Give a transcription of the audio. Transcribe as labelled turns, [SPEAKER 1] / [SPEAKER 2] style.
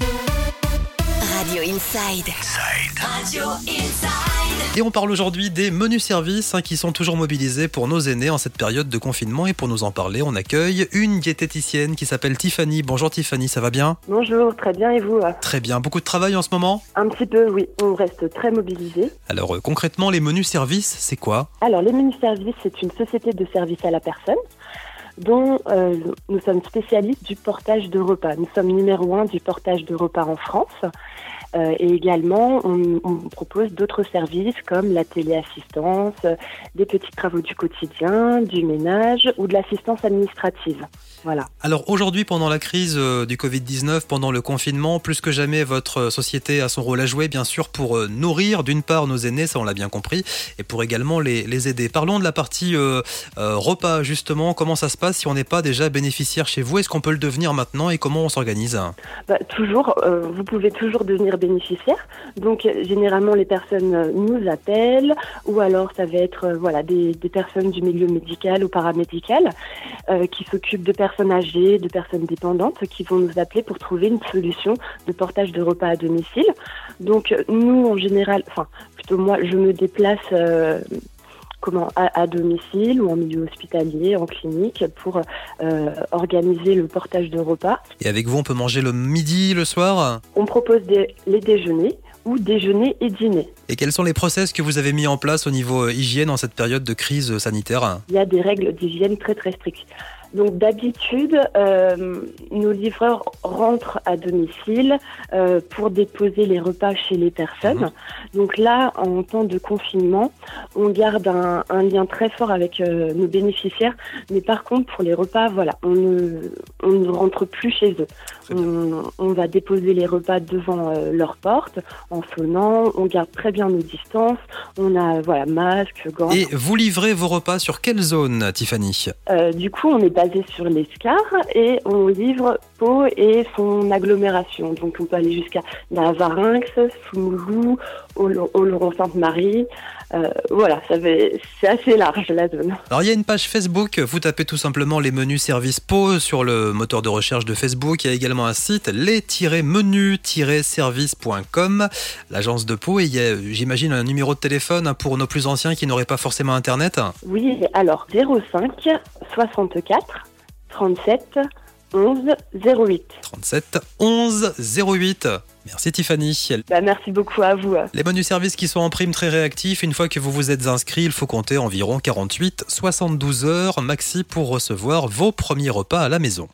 [SPEAKER 1] Radio Inside. Radio Inside.
[SPEAKER 2] Et on parle aujourd'hui des menus services hein, qui sont toujours mobilisés pour nos aînés en cette période de confinement. Et pour nous en parler, on accueille une diététicienne qui s'appelle Tiffany. Bonjour Tiffany, ça va bien?
[SPEAKER 3] Bonjour, très bien et vous
[SPEAKER 2] Très bien. Beaucoup de travail en ce moment?
[SPEAKER 3] Un petit peu, oui. On reste très mobilisés.
[SPEAKER 2] Alors euh, concrètement, les menus services, c'est quoi?
[SPEAKER 3] Alors, les menus services, c'est une société de service à la personne dont euh, nous sommes spécialistes du portage de repas. Nous sommes numéro un du portage de repas en France. Euh, et également, on, on propose d'autres services comme la téléassistance, euh, des petits travaux du quotidien, du ménage ou de l'assistance administrative. Voilà.
[SPEAKER 2] Alors aujourd'hui, pendant la crise euh, du Covid-19, pendant le confinement, plus que jamais, votre société a son rôle à jouer, bien sûr, pour nourrir d'une part nos aînés, ça on l'a bien compris, et pour également les, les aider. Parlons de la partie euh, euh, repas, justement. Comment ça se passe si on n'est pas déjà bénéficiaire chez vous? Est-ce qu'on peut le devenir maintenant et comment on s'organise?
[SPEAKER 3] Bah, toujours, euh, vous pouvez toujours devenir bénéficiaire. Donc, euh, généralement, les personnes euh, nous appellent, ou alors ça va être euh, voilà des, personnes du milieu médical ou paramédical qui s'occupent de personnes âgées, de personnes dépendantes, qui vont nous appeler pour trouver une solution de portage de repas à domicile. Donc, nous, en général, enfin, plutôt moi, je me déplace. Comment à, à domicile ou en milieu hospitalier, en clinique, pour euh, organiser le portage de repas.
[SPEAKER 2] Et avec vous, on peut manger le midi, le soir?
[SPEAKER 3] On propose des, les déjeuners ou déjeuner et dîner.
[SPEAKER 2] Et quels sont les process que vous avez mis en place au niveau euh, hygiène en cette période de crise euh, sanitaire
[SPEAKER 3] Il y a des règles d'hygiène très très strictes. Donc d'habitude, euh, nos livreurs rentrent à domicile euh, pour déposer les repas chez les personnes. Donc là, en temps de confinement, on garde un, un lien très fort avec euh, nos bénéficiaires. Mais par contre, pour les repas, voilà, on ne, on ne rentre plus chez eux. On, on va déposer les repas devant leur porte en sonnant. On garde très bien nos distances. On a voilà masque, gants.
[SPEAKER 2] Et vous livrez vos repas sur quelle zone, Tiffany?
[SPEAKER 3] Euh, du coup, on est basé sur l'Escar et on livre Pau et son agglomération. Donc, on peut aller jusqu'à Navarinx, Soumoulou, Oloron-Sainte-Marie. Euh, voilà, c'est assez large la zone.
[SPEAKER 2] Alors il y a une page Facebook, vous tapez tout simplement les menus services Pau sur le moteur de recherche de Facebook. Il y a également un site les-menus-service.com, l'agence de Pau. Et il y a, j'imagine, un numéro de téléphone hein, pour nos plus anciens qui n'auraient pas forcément Internet.
[SPEAKER 3] Oui, alors 05 64 37 11 08.
[SPEAKER 2] 37 11 08. Merci Tiffany.
[SPEAKER 3] Bah, merci beaucoup à vous.
[SPEAKER 2] Les menus services qui sont en prime très réactifs, une fois que vous vous êtes inscrit, il faut compter environ 48 72 heures maxi pour recevoir vos premiers repas à la maison.